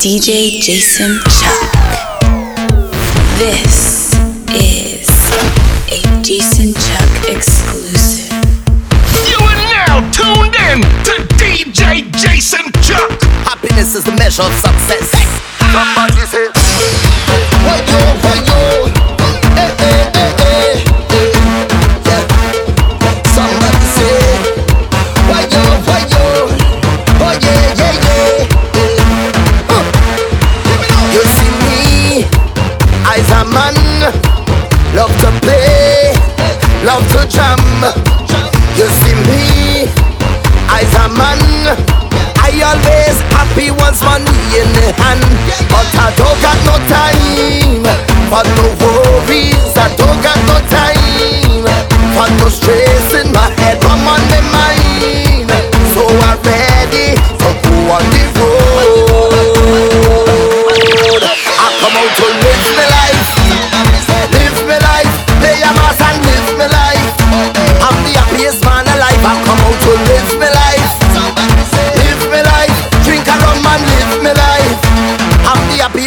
DJ Jason Chuck. This is a Jason Chuck exclusive. You are now tuned in to DJ Jason Chuck. Happiness is the measure of success. Somebody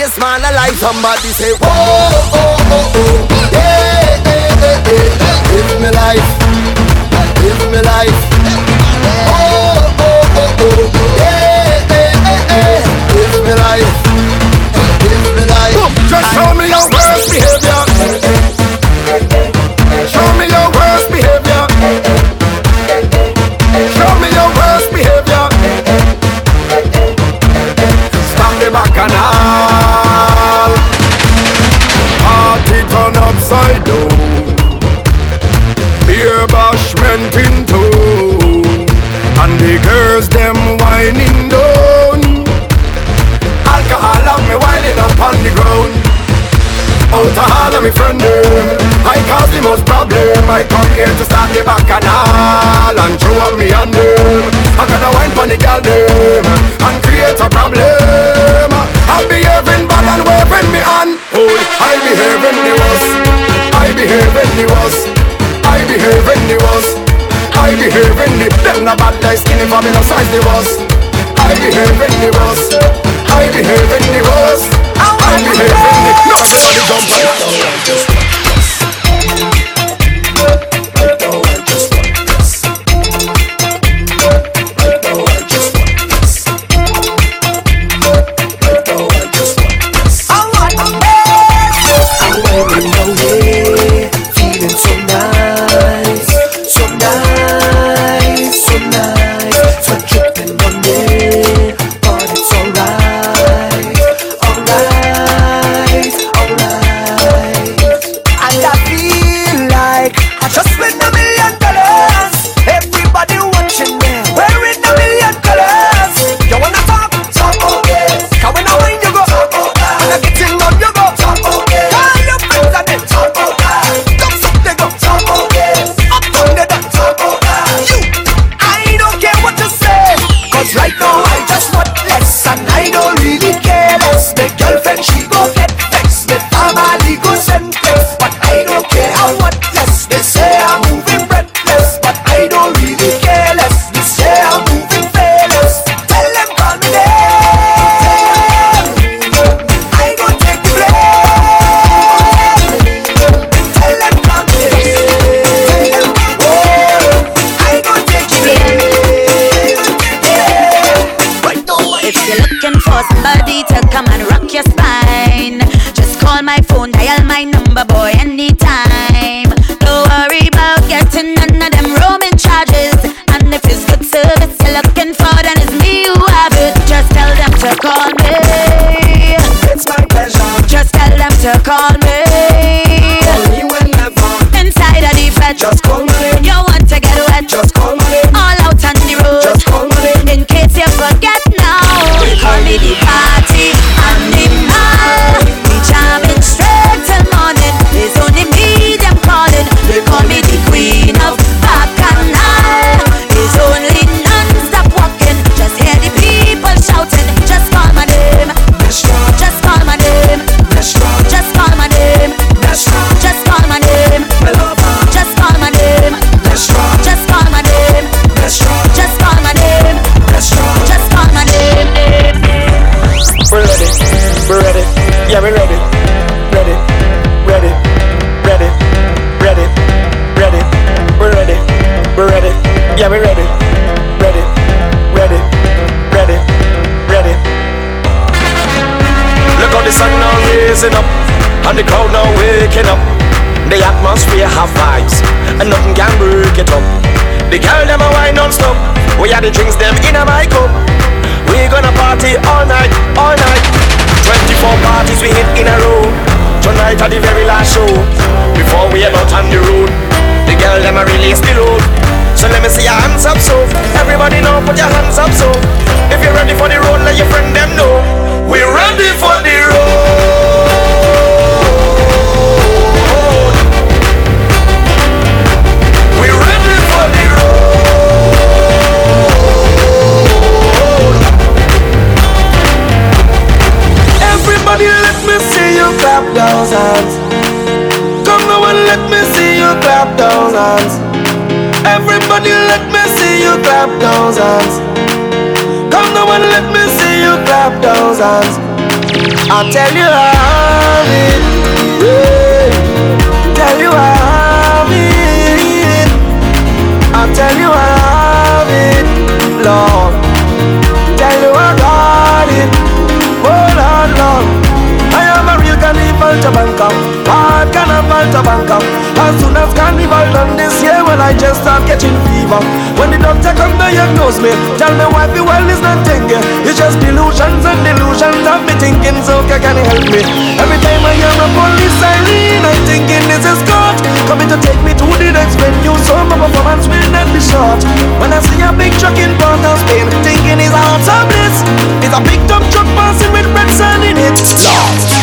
face man alive. Somebody say, oh, oh, oh, oh. yeah yeah yeah yeah, hey. Give me life, give me life. Oh, oh, oh, oh. yeah yeah yeah yeah, Give me life, give me life. Just show me your. I behave in the worst. I behave in the worst. I behave in the worst. I behave in the them not bad guys, skinny for me no size the worst. I behave in the worst. I behave ready, ready, yeah we ready, ready, ready, ready, ready, ready, we're ready, we're ready, yeah we ready, ready, ready, ready, ready. Look how the sun now raising up, and the crowd now waking up. The atmosphere have vibes, and nothing can break it up. The girl them a wine non-stop. We had the drinks them in a my cup. Gonna party all night, all night. 24 parties we hit in a row. Tonight are the very last show. Before we head out on the road, the girl them a release the load. So let me see your hands up, so everybody know, put your hands up, so if you're ready for the road, let your friend them know. We're ready for the road. Clap those hands. Come now and let me see you clap those hands. Everybody, let me see you clap those hands. Come now and let me see you clap those hands. I'll tell you how it, yeah. tell you how it. I'll tell you how it, Lord. Tell you I got it, carnival tabanca, hard carnival tabanca. As soon as carnival done this year, well I just start catching fever. When the doctor come diagnose me, tell me why the world is not thinking. It's just delusions and delusions of me thinking, so can you help me? Every time I hear a police siren, I'm thinking this is God coming to take me to the next venue, so my performance will not be short. When I see a big truck in Port of Spain, thinking it's out of bliss. It's a big dump truck passing with red sand in it.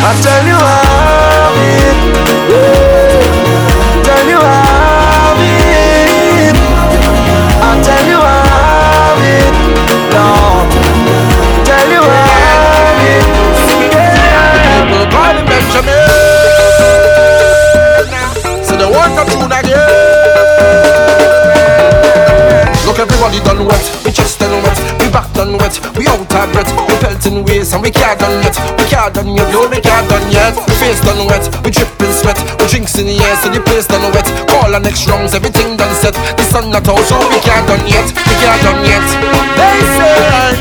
I tell you how it, tell you how it, I tell you how it, Lord, tell you how it, yeah. People call him Benjamin. Everybody done wet. We just done wet. We back done wet. We out of breath. We pelting ways and we can't done yet. We can't done yet. No, we can't done yet. We Face done wet. We dripping sweat. We drinks in the air, so the place done wet. Call our next rounds. Everything done set. The sun not out, so we can't done yet. We can't done yet. They say,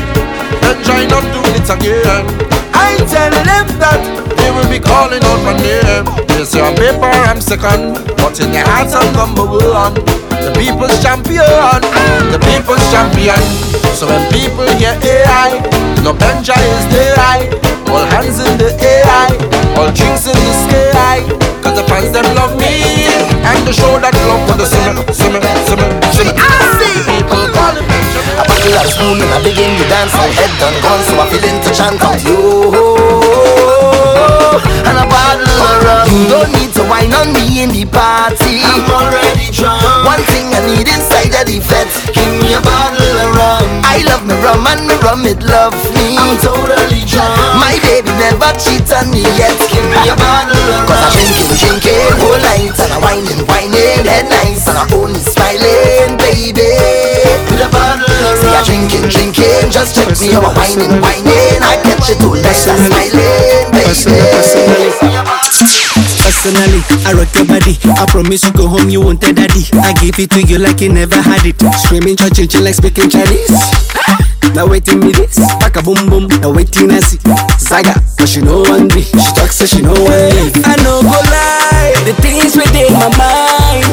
enjoy not doing it again. I telling them that they will be calling out my name. They on paper I'm second, but in their hearts I'm number one. The people's champion, the people's champion. So when people hear AI, no Benja is the high. All hands in the AI, all drinks in the sky. Cause the fans them love me, and the show that love for the summer, summer, summer, summer. Ah! People calling Benjamin. A bottle of spoon and I begin to dance My head done gone so I feeling to chant out you And a bottle of rum. You don't need to wine on me in the party. I'm already drunk. One thing I need inside of the fete Give me a bottle of rum. I love me rum and me rum it love me. I'm totally drunk. My baby never cheat on me yet. Give me a bottle of rum. Cause I drinking, drinking whole night. And I'm whining, whining, head nice And I'm only smiling, baby. With a bottle of rum. See I drinking, drinking Just check me how I whining, whining I catch you too I'm smiling, Personally, I rock your body. I promise you go home, you won't tell daddy. I give it to you like you never had it. Screaming, church, chill like speaking Chinese. Now waiting me this, back a boom boom. Now waiting I see Zaga, but she know hungry. She talks so she know way. I know go lie, the things within my mind.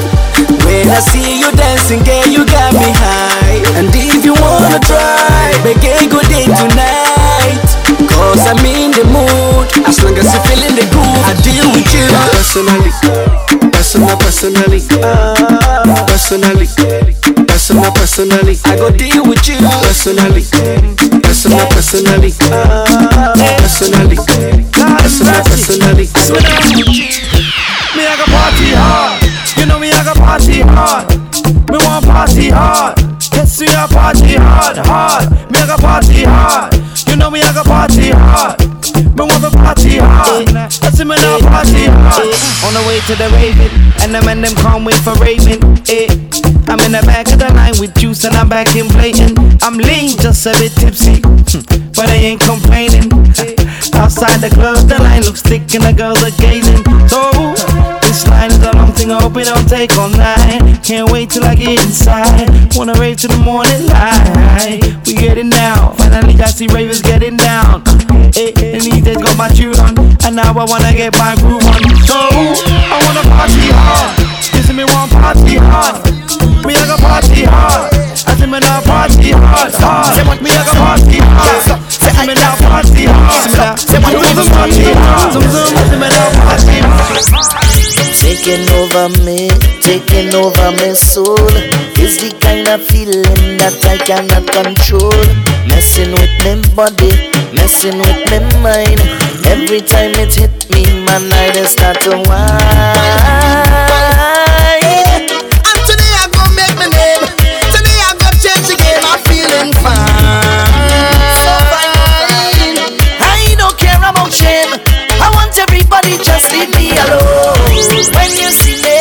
When I see you dancing, girl, you got me high. And if you wanna try, make a good day tonight. Cause I'm in the mood. As long as you're feeling the groove, I deal with you. Personally, personal, personally, personally, personal, personally. I go deal with you. Personally, personal, personally, personally, personal, personally. Me I go party hard. You know me I go party hard. Me want party hard. We a party hard, hard. Me I go party hard. Know me I go party hard. Me want to party hard. Yes, me now party hard. On the way to the raven, and the men them can't wait for raving. Eh. I'm in the back of the line with juice and I'm back in plating. I'm lean, just a bit tipsy, but I ain't complaining. Outside the club, the line looks thick and the girls are gazing. So, a I hope it don't take all night. Can't wait till I get inside. Wanna rave to the morning light. We get it now. finally I see ravers getting down. Hey, and these days got my tune on, and now I wanna get my groove on. So, I wanna party hard. This me want party hard. Me I go party hard. I say me now party hard, hard. Me I go party hard. Say me now party hard. Say me now party hard. Zoom zoom. Say me now party hard. Taking over me, taking over my soul. Is the kind of feeling that I cannot control. Messing with my body, messing with my mind. Every time it hit me, man, I just start to whine Nobody just leave me alone. When you see me.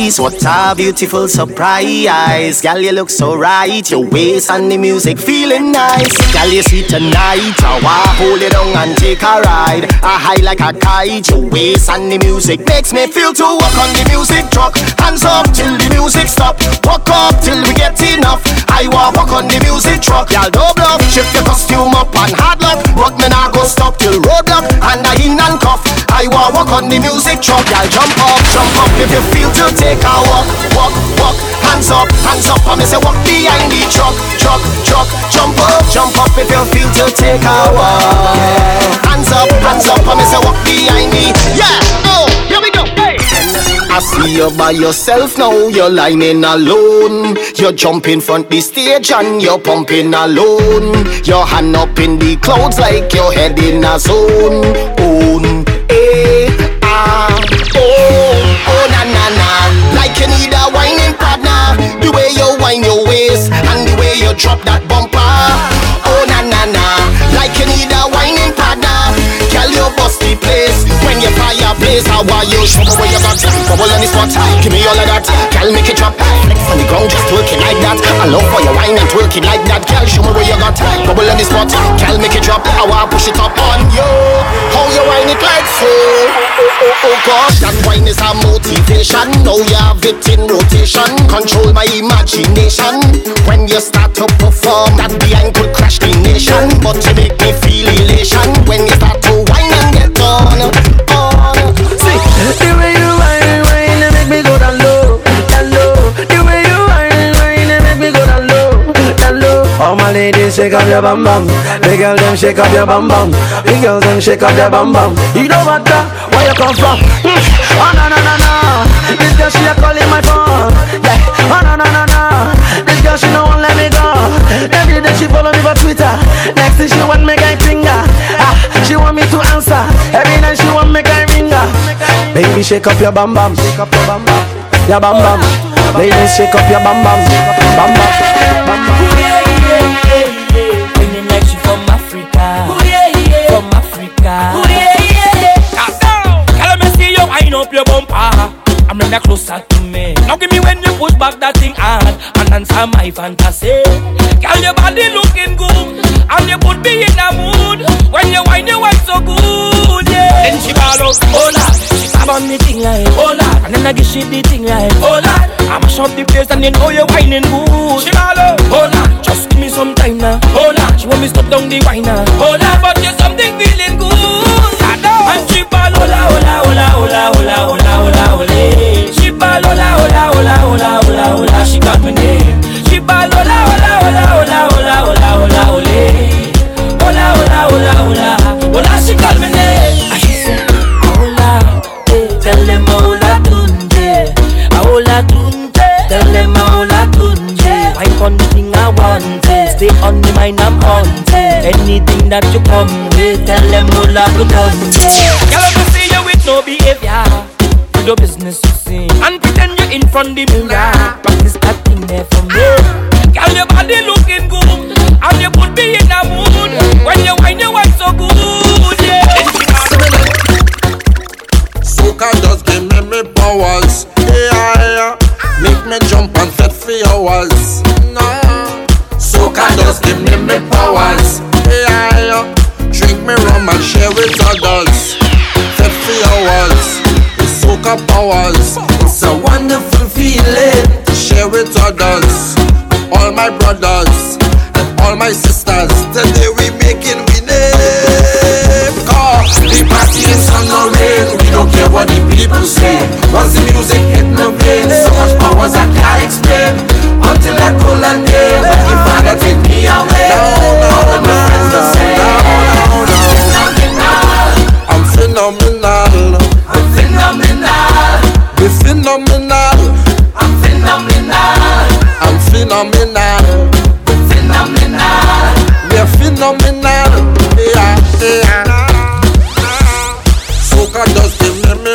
aí eyes, what a beautiful surprise. Girl, you look so right, your waist and the music feeling nice. Girl, you see tonight, I want hold it down and take a ride. I high like a kite, your waist and the music makes me feel to walk on the music truck. Hands up till the music stop. Walk up till we get enough. I want walk on the music truck. Y'all don't bluff, shift your costume up and hard luck. Rock me now go stop till roadblock and I in and cuff. I want walk on the music truck. Y'all jump up, jump up if you feel to take a walk, walk, walk. Hands up, hands up. I me say walk behind the truck, truck, truck. Jump up, jump up if you feel to take a walk. Hands up, hands up. I me say walk behind me. Yeah, oh, here we go. I see you by yourself now, you're lining alone. You're in front the stage and you're pumping alone. Your hand up in the clouds like your head in a zone. Own, need a whining partner. The way you whine your waist and the way you drop that bumper. Oh na na na. Like you need a whining partner. Girl, you bust the place when you fireplace. How are you? Show me where you got bubble on the spot. Give me all of that. Girl, make it drop. Flex on the ground, just twerk it like that. I love for your wine and twerk it like that. Girl, show me where you got bubble on the spot. Girl, make it drop. I wanna push it up on you. How you it like so? Oh, oh, oh, oh gosh, that wine is a motivation. Now you have it in rotation. Control my imagination. When you start to perform, that behind could crash the nation. But you make me feel elation when you start to wine and get on, on. See, the way you you make me go down low, down low. The way you whine, you make me go down low, down low. All my ladies shake up your bum bum, the girls them shake up your bum bum, big girls them shake up your bum bum. You know what the, where you come from? Oh no no no no, this girl she a calling my phone. Yeah, oh no no no no, this girl she no want let me go. Every day she follow me for Twitter, next thing she want me guy finger. Ah, she want me to answer. Every night she want me guy ringer. Baby, shake up your bam bam. Shake up your bam bam. Your bam bam. Baby, shake up your bam bam. Bam bam. Bam bam. That closer to me. Now give me when you push back that thing hard and answer my fantasy. Girl, your body looking good and you put me in a mood when you wind your wine so good. Yeah. Then she ball out, oh lord. She stab on me thing like, oh lord. And then I give she the thing like, oh lord. I mash up the place and you know you whining good. She ball out, oh lord. Just give me some time now, oh lord. She want me stop down the wine now, oh lord. But you something feeling good ola ola ola ola ola ole. She. She got my name. She ball ola ola ola ola ola ola ola ole. Ola ola ola. She got my name. She said tell them ola tunde, ola tunde, tell them ola tunde. Wine on the thing I want stay on the mind I'm on. Anything that you come with, tell them ola tunde. Girl, I'm can you no behavior. Do the business you see and pretend you're in front of the mirror. Practice that thing there for me. Girl, your body looking good and you put me in a mood when you wine your wine so good. Yeah. Soca just give me me powers. Yeah, yeah. Make me jump and fit for hours. No. Soca just give me me powers. Yeah, yeah. Drink me rum and share with others. For hours. It's soca powers. It's a wonderful feeling to share with others. All my brothers and all my sisters. Today we making we name. Cause the party is on the rain. We don't care what the people say. Once the music hit the brain, so much powers I can't explain. Until I cool and day, when the father take me away. All of my friends the same. I'm phenomenal. I'm phenomenal. We're phenomenal. I'm phenomenal. I'm phenomenal. We're phenomenal. We're phenomenal. Yeah, yeah. Soca just give me me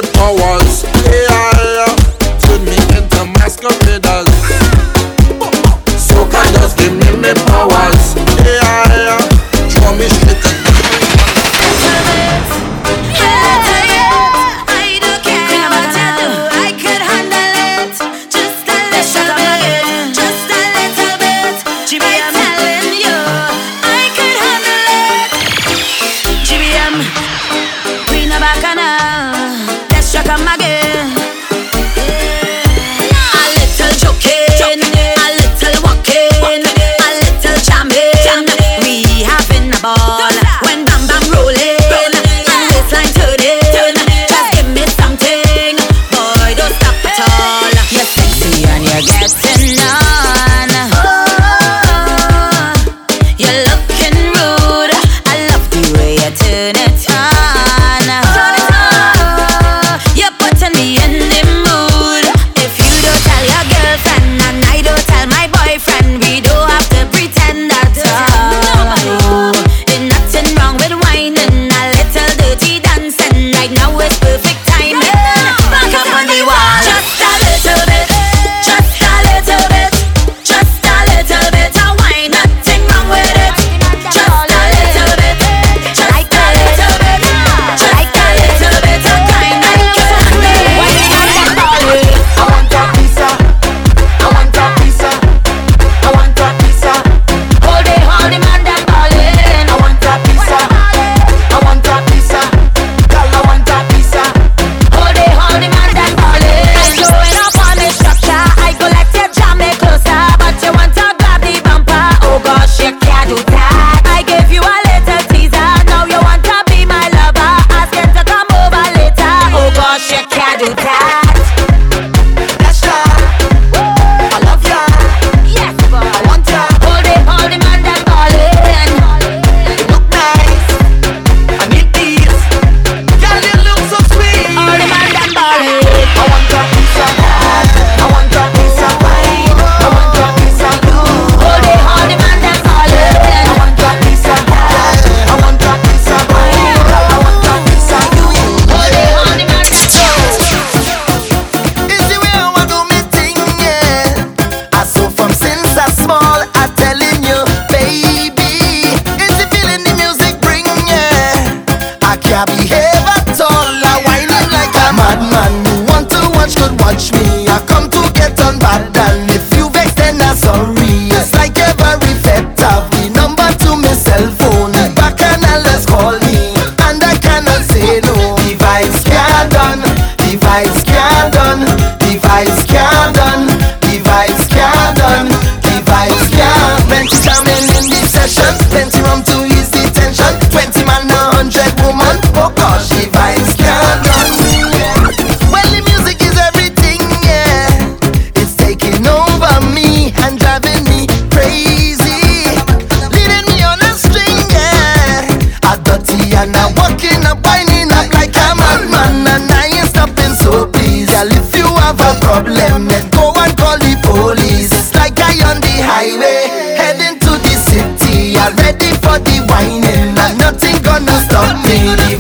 have a problem, Then go and call the police. Like I on the highway, heading to the city. I'm ready for the whining, and nothing gonna stop me.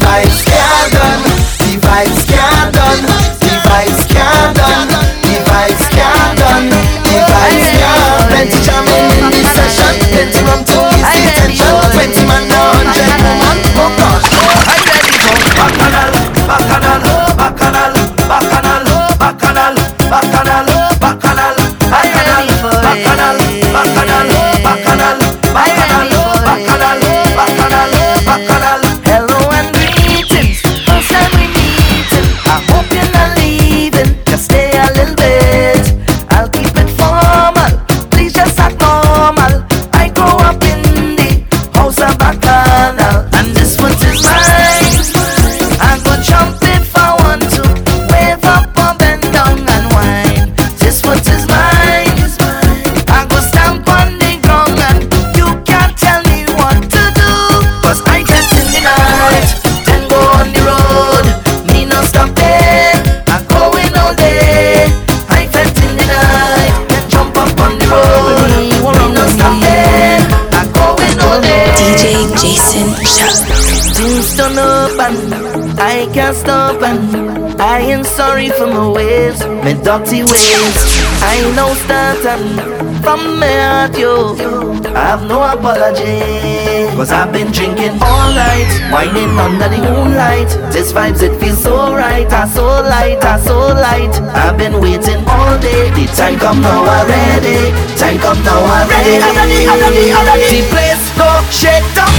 I can't stop and I am sorry for my ways, my dirty ways. I know starting from me at you. I have no apology. Cause I've been drinking all night, whining under the moonlight. This vibes, it feels so right, I so light, I so light. I've been waiting all day. The time come now ah, already. Time come now already. Ready, already, already, already. The place go shake down.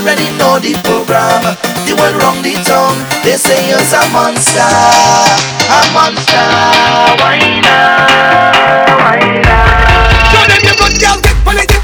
already know the program. They went wrong the tongue. they say you're a monster, a monster. Why not? Why not? Show them the good girls get politics.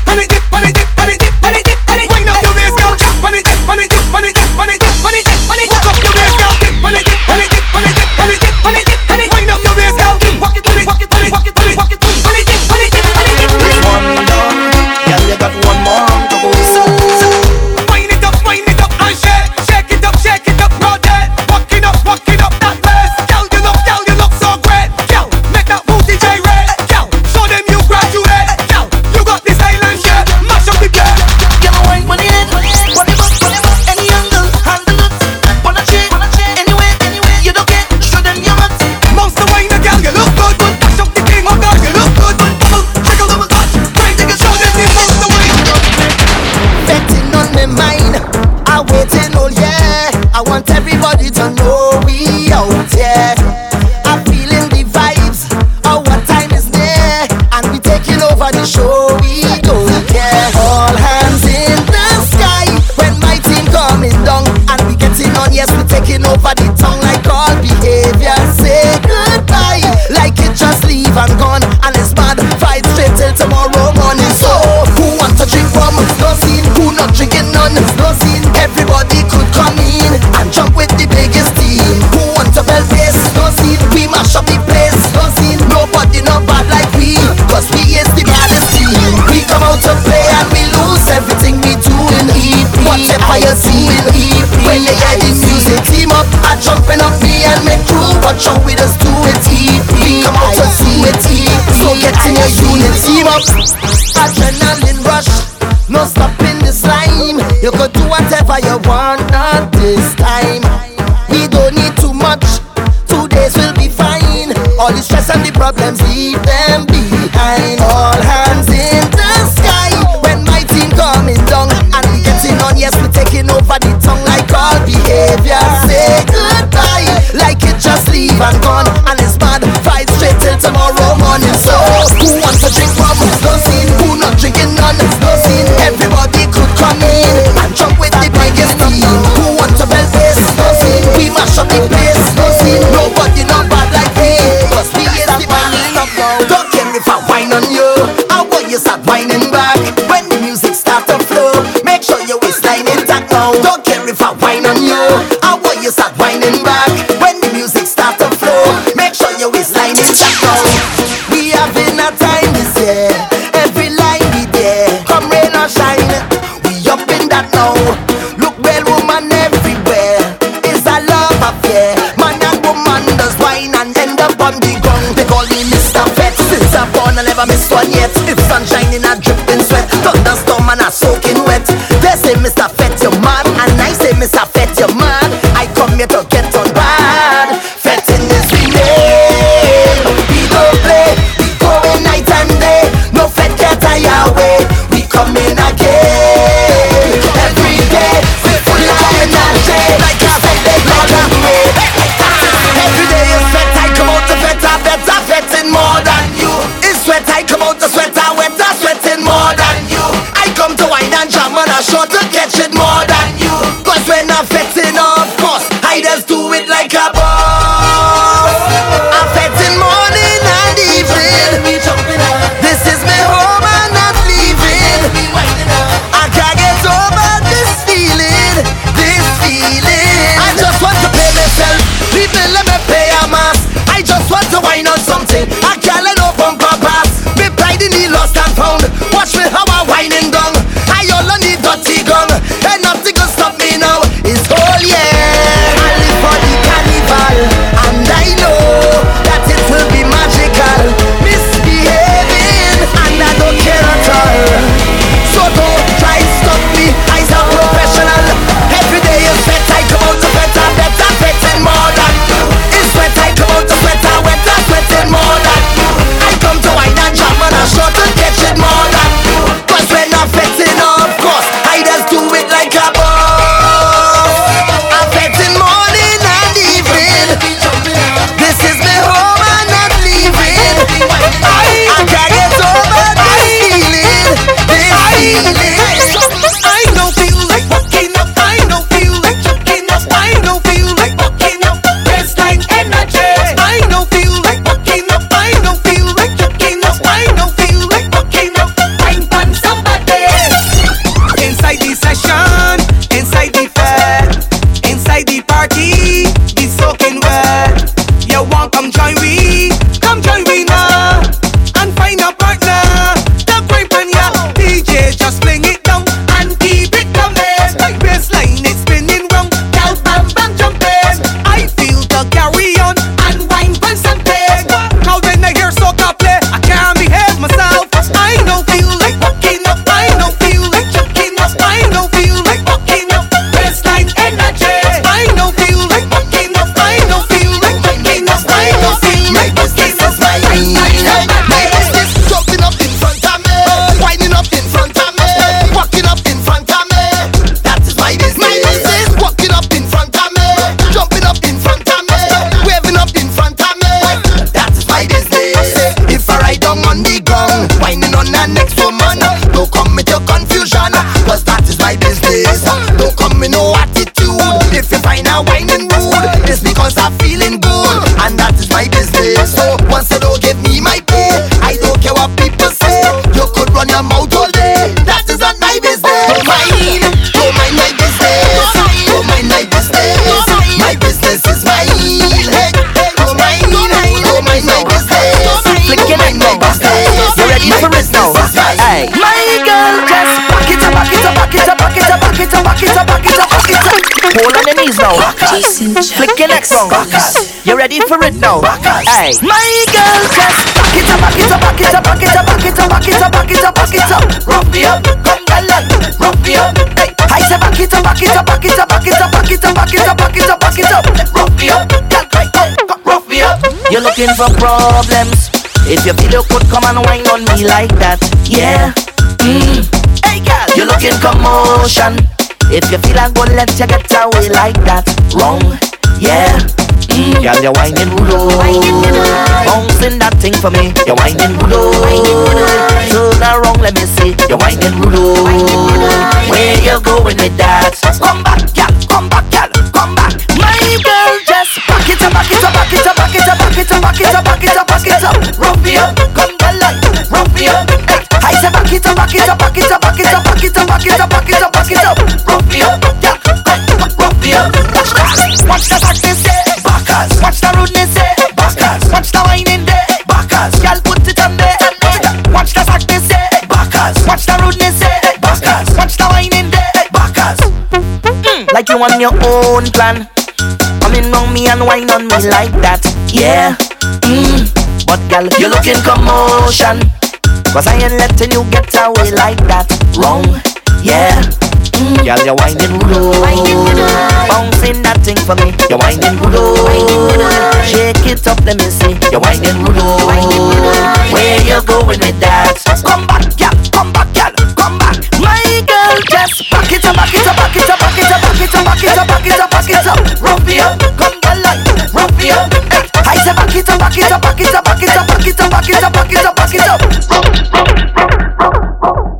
on. Yes, we're taking over the town like all behavior. Say goodbye, like it just leave and gone. Thank Hold on the knees now. Flick your next song. You ready for it now? Hey. My girl just back it up, back it up, back it up, back it up, back it up, back it up, back it up, back it up. Rough me up, come galant, rough me up. Hey, I say back it up, back it up, back it up, back it up, back it up, back it up, back it up, back it up. Rough me up, girl, rough me up. You're looking for problems. If your video could come and wine on me like that, yeah. Mm. Hey girl, you're looking commotion. If you feel I'm gonna let you get away like that, wrong, yeah. Mm. Girl, you're wining rude. Bouncing that thing for me, you're wining rude. Turn around, let me see, you're wining rude. Where you going with that? Come back, girl, you on your own plan. Coming on me and wine on me like that, yeah. Mm. But girl, you looking commotion. Cause I ain't letting you get away like that, wrong, yeah. Mm. Girl, you're wining rude. Bouncing that thing for me, you're wining rude. Shake it up, let me see, you're wining rude. Where you going with that? Come back, Yes, back it up, back it up, back it up, back it up, back it up, back it up, back it up, back it up. Rumpia, come gallant, rumpia. I say back it up, back it up, back it up, back it up, back it up, back it up, back it up, back it up.